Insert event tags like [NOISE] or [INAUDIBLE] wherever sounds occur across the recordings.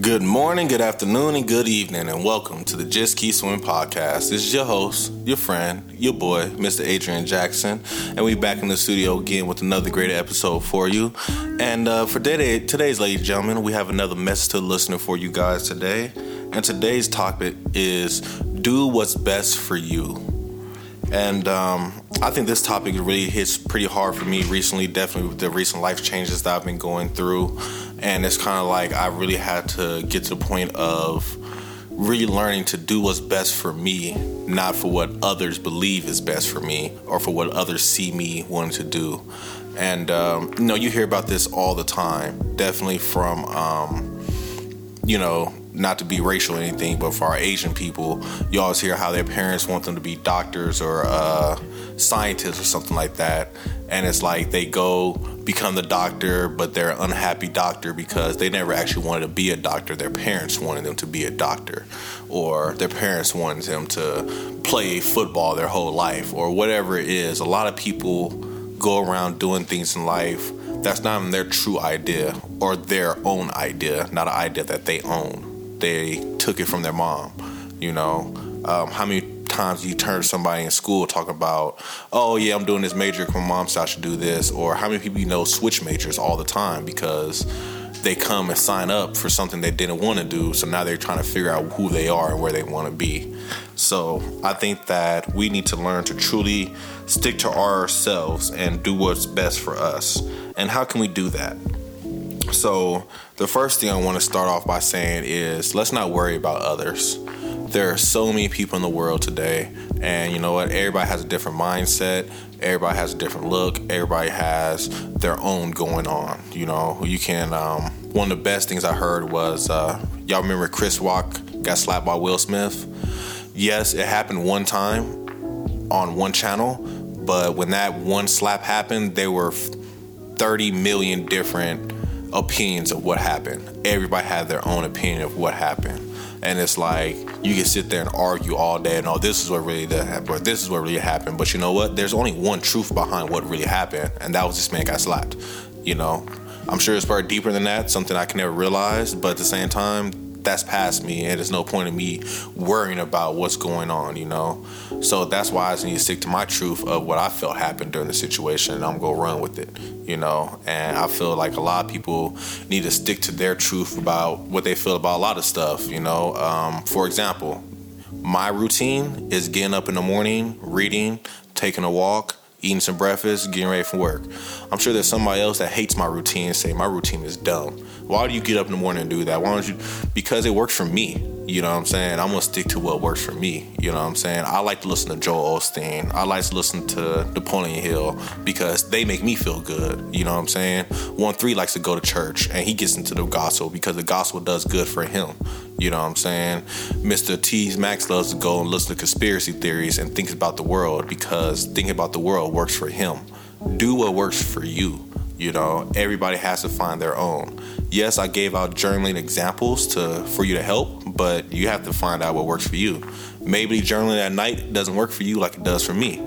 Good morning, good afternoon, and good evening, and welcome to the Just Keep Swimming podcast. This is your host, your friend, your boy, Mr. Adrian Jackson, and we're back in the studio again with another great episode for you. And uh, for today, today's, ladies and gentlemen, we have another message to the listener for you guys today. And today's topic is do what's best for you. And um, I think this topic really hits pretty hard for me recently, definitely with the recent life changes that I've been going through. And it's kind of like I really had to get to the point of really learning to do what's best for me, not for what others believe is best for me or for what others see me wanting to do. And, um, you know, you hear about this all the time, definitely from, um, you know, not to be racial or anything, but for our Asian people, you always hear how their parents want them to be doctors or uh, scientists or something like that. And it's like they go become the doctor, but they're an unhappy doctor because they never actually wanted to be a doctor. Their parents wanted them to be a doctor, or their parents wanted them to play football their whole life, or whatever it is. A lot of people go around doing things in life that's not their true idea or their own idea, not an idea that they own they took it from their mom. You know, um, how many times you turn to somebody in school talk about, oh yeah, I'm doing this major because my mom said I should do this, or how many people you know switch majors all the time because they come and sign up for something they didn't want to do, so now they're trying to figure out who they are and where they want to be. So I think that we need to learn to truly stick to ourselves and do what's best for us. And how can we do that? So, the first thing I want to start off by saying is let's not worry about others. There are so many people in the world today, and you know what? Everybody has a different mindset, everybody has a different look, everybody has their own going on. You know, you can, um, one of the best things I heard was uh, y'all remember Chris Rock got slapped by Will Smith? Yes, it happened one time on one channel, but when that one slap happened, there were 30 million different opinions of what happened. Everybody had their own opinion of what happened. And it's like you can sit there and argue all day and oh this is what really did happen or this is what really happened. But you know what? There's only one truth behind what really happened, and that was this man got slapped. You know? I'm sure it's probably deeper than that, something I can never realize, but at the same time, that's past me and there's no point in me worrying about what's going on, you know. So that's why I just need to stick to my truth of what I felt happened during the situation and I'm gonna run with it, you know. And I feel like a lot of people need to stick to their truth about what they feel about a lot of stuff, you know. Um, for example, my routine is getting up in the morning, reading, taking a walk, eating some breakfast, getting ready for work. I'm sure there's somebody else that hates my routine and say my routine is dumb. Why do you get up in the morning and do that? Why don't you? Because it works for me. You know what I'm saying? I'm gonna stick to what works for me. You know what I'm saying? I like to listen to Joel Osteen. I like to listen to Napoleon Hill because they make me feel good. You know what I'm saying? One three likes to go to church and he gets into the gospel because the gospel does good for him. You know what I'm saying? Mr. T Max loves to go and listen to conspiracy theories and think about the world because thinking about the world works for him. Do what works for you. You know, everybody has to find their own. Yes, I gave out journaling examples to for you to help, but you have to find out what works for you. Maybe journaling at night doesn't work for you like it does for me.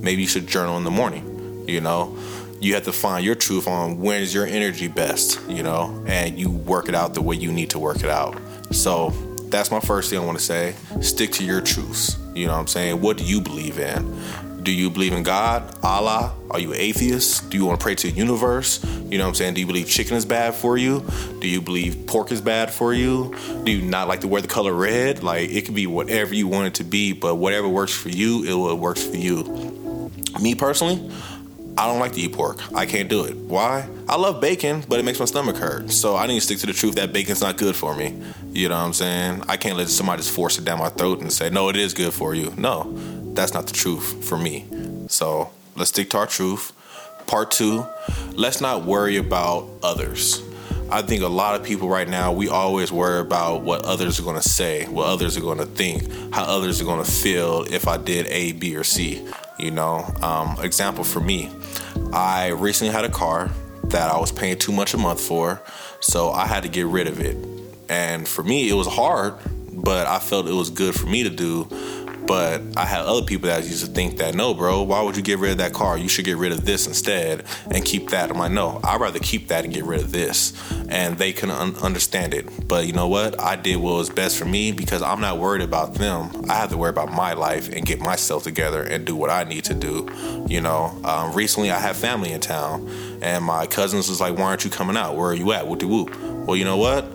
Maybe you should journal in the morning. You know, you have to find your truth on when is your energy best. You know, and you work it out the way you need to work it out. So that's my first thing I want to say. Stick to your truths. You know what I'm saying? What do you believe in? Do you believe in God, Allah? Are you atheist? Do you want to pray to the universe? You know what I'm saying? Do you believe chicken is bad for you? Do you believe pork is bad for you? Do you not like to wear the color red? Like it could be whatever you want it to be, but whatever works for you, it will works for you. Me personally, I don't like to eat pork. I can't do it. Why? I love bacon, but it makes my stomach hurt. So I need to stick to the truth that bacon's not good for me. You know what I'm saying? I can't let somebody just force it down my throat and say, no, it is good for you. No, that's not the truth for me. So let's stick to our truth. Part two, let's not worry about others. I think a lot of people right now, we always worry about what others are going to say, what others are going to think, how others are going to feel if I did A, B, or C. You know, um, example for me, I recently had a car that I was paying too much a month for, so I had to get rid of it. And for me, it was hard, but I felt it was good for me to do But I had other people that used to think that no, bro, why would you get rid of that car? You should get rid of this instead and keep that. I'm like, no, I'd rather keep that and get rid of this. And they couldn't un- understand it. But you know what? I did what was best for me because I'm not worried about them. I have to worry about my life and get myself together and do what I need to do. You know, um, recently I had family in town and my cousins was like, why aren't you coming out? Where are you at? Whoop de whoop. Well, you know what?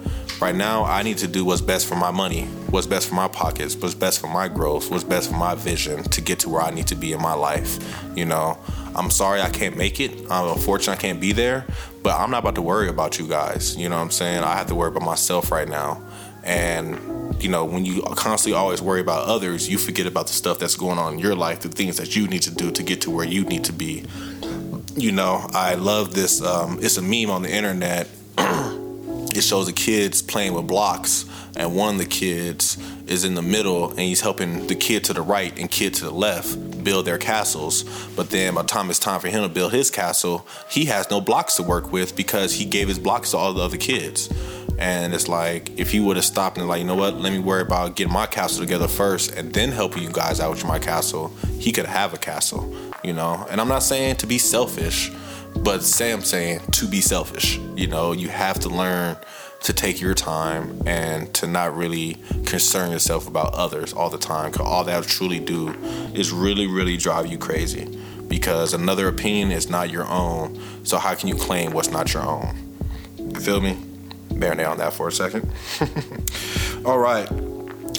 Right now, I need to do what's best for my money, what's best for my pockets, what's best for my growth, what's best for my vision to get to where I need to be in my life. You know, I'm sorry I can't make it. I'm unfortunate I can't be there, but I'm not about to worry about you guys. You know what I'm saying? I have to worry about myself right now. And, you know, when you constantly always worry about others, you forget about the stuff that's going on in your life, the things that you need to do to get to where you need to be. You know, I love this. Um, it's a meme on the internet [CLEARS THROAT] it shows the kids playing with blocks and one of the kids is in the middle and he's helping the kid to the right and kid to the left build their castles. But then by the time it's time for him to build his castle. He has no blocks to work with because he gave his blocks to all the other kids. And it's like if he would have stopped and like you know what? Let me worry about getting my castle together first and then helping you guys out with my castle he could have a castle you know? And i'm not saying to be selfish but Sam saying to be selfish. You know, you have to learn to take your time and to not really concern yourself about others all the time. Cause all that truly do is really, really drive you crazy. Because another opinion is not your own. So how can you claim what's not your own? You feel me? Marinate on that for a second. [LAUGHS] all right.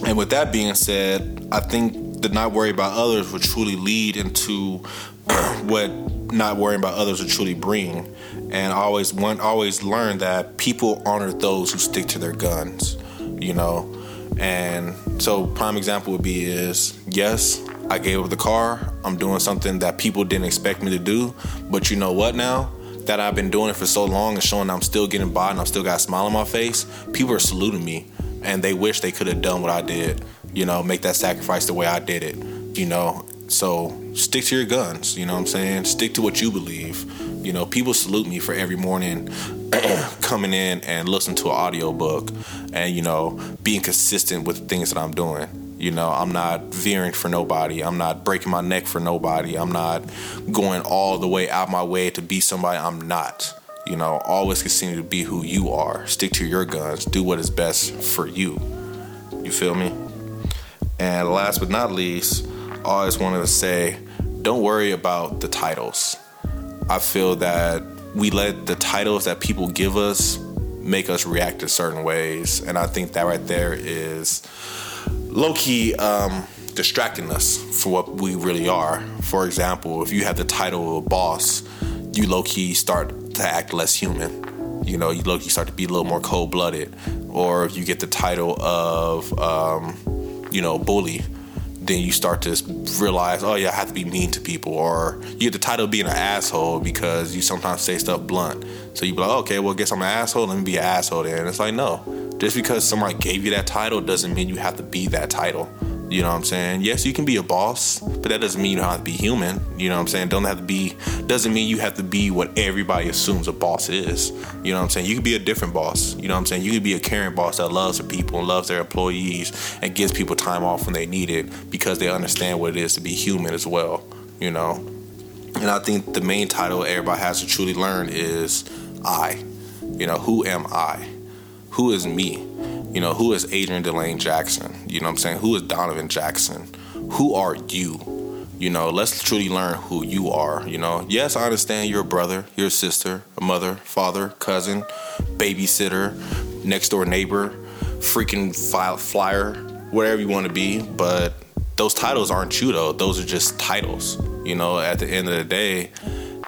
And with that being said, I think the not worry about others would truly lead into [CLEARS THROAT] what not worrying about others will truly bring. And always want always learn that people honor those who stick to their guns, you know. And so prime example would be is yes, I gave up the car. I'm doing something that people didn't expect me to do. But you know what now? That I've been doing it for so long and showing I'm still getting by and I'm still got a smile on my face, people are saluting me and they wish they could have done what I did, you know, make that sacrifice the way I did it, you know. So stick to your guns, you know what I'm saying? Stick to what you believe. You know, people salute me for every morning [CLEARS THROAT] coming in and listening to an audio book and, you know, being consistent with the things that I'm doing. You know, I'm not veering for nobody. I'm not breaking my neck for nobody. I'm not going all the way out my way to be somebody I'm not. You know, always continue to be who you are. Stick to your guns. Do what is best for you. You feel me? And last but not least, I always wanted to say don't worry about the titles. I feel that we let the titles that people give us make us react in certain ways. And I think that right there is low key um, distracting us for what we really are. For example, if you have the title of a boss, you low key start to act less human. You know, you low key start to be a little more cold blooded. Or if you get the title of, um, you know, bully then you start to realize, oh yeah, I have to be mean to people, or you get the title of being an asshole because you sometimes say stuff blunt. So you be like, okay, well, guess I'm an asshole. Let me be an asshole then. And it's like, no, just because somebody gave you that title doesn't mean you have to be that title. You know what I'm saying? Yes, you can be a boss, but that doesn't mean you don't have to be human. You know what I'm saying? Don't have to be doesn't mean you have to be what everybody assumes a boss is. You know what I'm saying? You could be a different boss. You know what I'm saying? You could be a caring boss that loves the people and loves their employees and gives people time off when they need it because they understand what it is to be human as well. You know? And I think the main title everybody has to truly learn is I. You know, who am I? Who is me? You know, who is Adrian Delane Jackson? You know what I'm saying? Who is Donovan Jackson? Who are you? You know, let's truly learn who you are. You know, yes, I understand you're a brother, you're a sister, a mother, father, cousin, babysitter, next door neighbor, freaking file, flyer, whatever you want to be. But those titles aren't you, though. Those are just titles. You know, at the end of the day,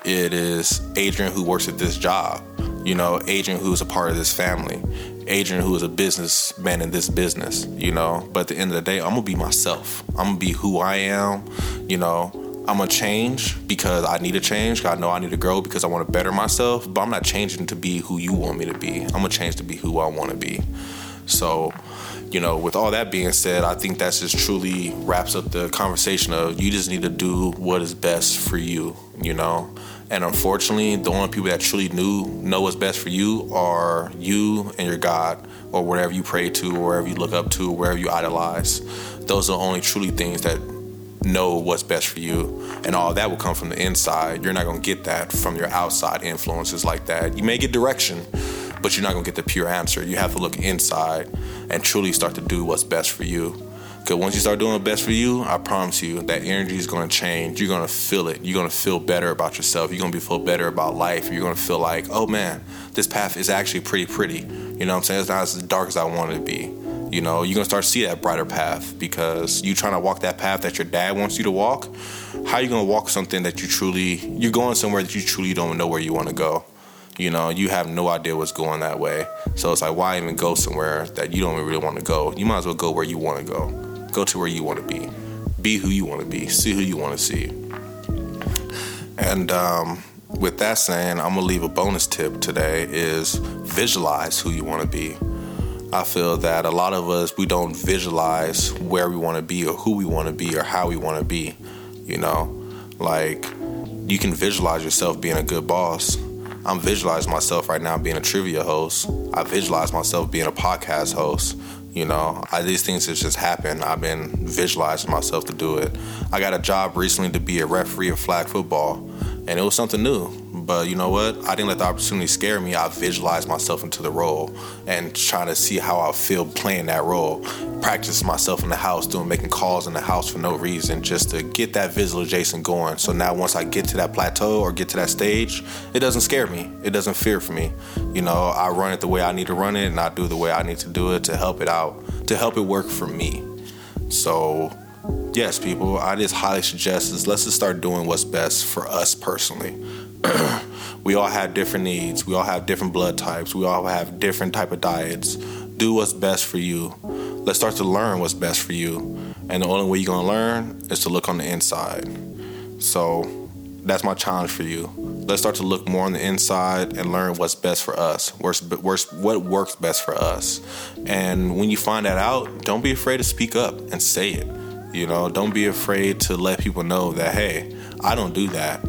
it is Adrian who works at this job. You know, Adrian who's a part of this family. Adrian, who is a businessman in this business, you know. But at the end of the day, I'm gonna be myself. I'm gonna be who I am, you know. I'm gonna change because I need to change. I know I need to grow because I want to better myself. But I'm not changing to be who you want me to be. I'm gonna change to be who I want to be. So, you know, with all that being said, I think that just truly wraps up the conversation of you just need to do what is best for you, you know. And unfortunately, the only people that truly knew know what's best for you are you and your God. or whatever you pray to, or wherever you look up to, or wherever you idolize. Those are only truly things that know what's best for you. And all that will come from the inside. You're not going to get that from your outside influences like that. You may get direction, but you're not going to get the pure answer. You have to look inside and truly start to do what's best for you. Because once you start doing the best for you, I promise you that energy is going to change. You're going to feel it. You're going to feel better about yourself. You're going to feel better about life. You're going to feel like, oh man, this path is actually pretty pretty. You know what I'm saying? It's not as dark as I want it to be. You know, you're gonna start to see that brighter path because you're trying to walk that path that your dad wants you to walk. How you gonna walk something that you truly you're going somewhere that you truly don't know where you want to go? You know, you have no idea what's going that way. So it's like, why even go somewhere that you don't really want to go? You might as well go where you want to go. Go to where you want to be. Be who you want to be. See who you want to see. And um, with that saying, I'm gonna leave a bonus tip today: is visualize who you want to be. I feel that a lot of us we don't visualize where we want to be or who we want to be or how we want to be. You know, like you can visualize yourself being a good boss. I'm visualizing myself right now being a trivia host. I visualize myself being a podcast host. You know, I, these things have just happened. I've been visualizing myself to do it. I got a job recently to be a referee of flag football, and it was something new. But you know what? I didn't let the opportunity scare me. I visualized myself into the role and trying to see how I feel playing that role. Practice myself in the house, doing making calls in the house for no reason, just to get that visualization going. So now once I get to that plateau or get to that stage, it doesn't scare me. It doesn't fear for me. You know, I run it the way I need to run it and I do the way I need to do it to help it out, to help it work for me. So yes, people, I just highly suggest this. Let's just start doing what's best for us personally. [CLEARS THROAT] we all have different needs. We all have different blood types. We all have different type of diets. Do what's best for you. Let's start to learn what's best for you. And the only way you're gonna learn is to look on the inside. So that's my challenge for you. Let's start to look more on the inside and learn what's best for us. What's, what works best for us. And when you find that out, don't be afraid to speak up and say it. You know, don't be afraid to let people know that hey, I don't do that.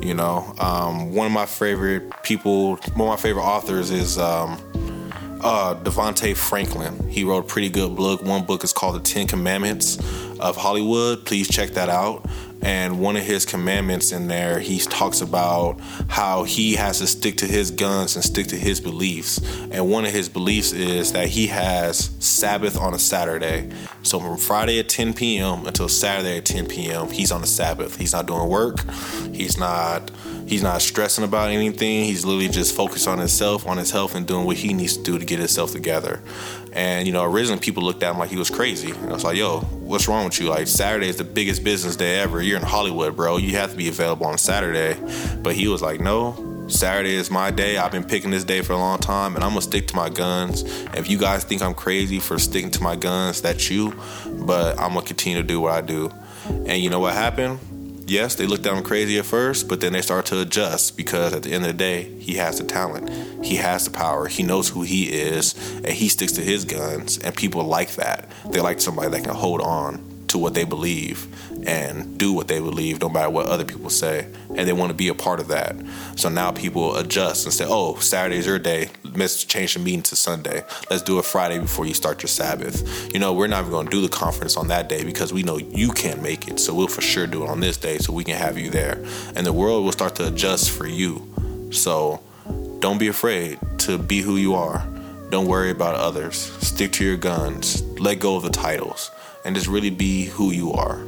You know, um, one of my favorite people, one of my favorite authors is um, uh, Devonte Franklin. He wrote a pretty good book. One book is called The Ten Commandments of Hollywood. Please check that out. And one of his commandments in there, he talks about how he has to stick to his guns and stick to his beliefs. And one of his beliefs is that he has Sabbath on a Saturday. So from Friday at 10 p.m. until Saturday at 10 p.m., he's on the Sabbath. He's not doing work. He's not he's not stressing about anything. He's literally just focused on himself, on his health, and doing what he needs to do to get himself together. And you know, originally people looked at him like he was crazy. And I was like, "Yo, what's wrong with you? Like Saturday is the biggest business day ever. You're in Hollywood, bro. You have to be available on Saturday." But he was like, "No." Saturday is my day. I've been picking this day for a long time, and I'm gonna stick to my guns. If you guys think I'm crazy for sticking to my guns, that's you. But I'm gonna continue to do what I do. And you know what happened? Yes, they looked at him crazy at first, but then they start to adjust because at the end of the day, he has the talent, he has the power, he knows who he is, and he sticks to his guns. And people like that. They like somebody that can hold on to what they believe and do what they believe no matter what other people say and they want to be a part of that. So now people adjust and say oh saturday's your day. Let's change the meeting to sunday. Let's do it friday before you start your sabbath. You know we're not even going to do the conference on that day because we know you can't make it. So we'll for sure do it on this day so we can have you there. And the world will start to adjust for you. So don't be afraid to be who you are. Don't worry about others. Stick to your guns. Let go of the titles and just really be who you are.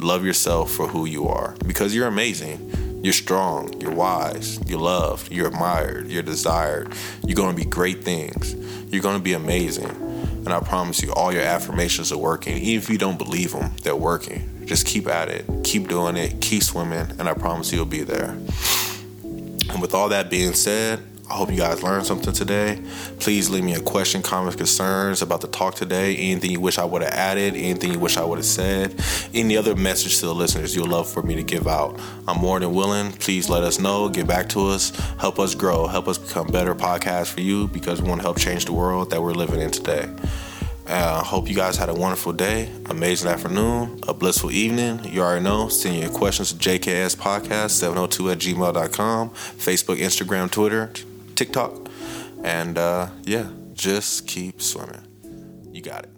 Love yourself for who you are because you're amazing. You're strong, you're wise, you're loved, you're admired, you're desired. You're going to be great things. You're going to be amazing. And I promise you, all your affirmations are working. Even if you don't believe them, they're working. Just keep at it, keep doing it, keep swimming, and I promise you'll be there. And with all that being said, I hope you guys learned something today. Please leave me a question, comments, concerns about the talk today. Anything you wish I would have added, anything you wish I would have said, any other message to the listeners you'd love for me to give out. I'm more than willing. Please let us know, get back to us, help us grow, help us become better podcasts for you because we want to help change the world that we're living in today. I uh, hope you guys had a wonderful day, amazing afternoon, a blissful evening. You already know. Send your questions to JKS Podcast 702 at gmail.com, Facebook, Instagram, Twitter. TikTok. And uh, yeah, Just keep swimming. You got it.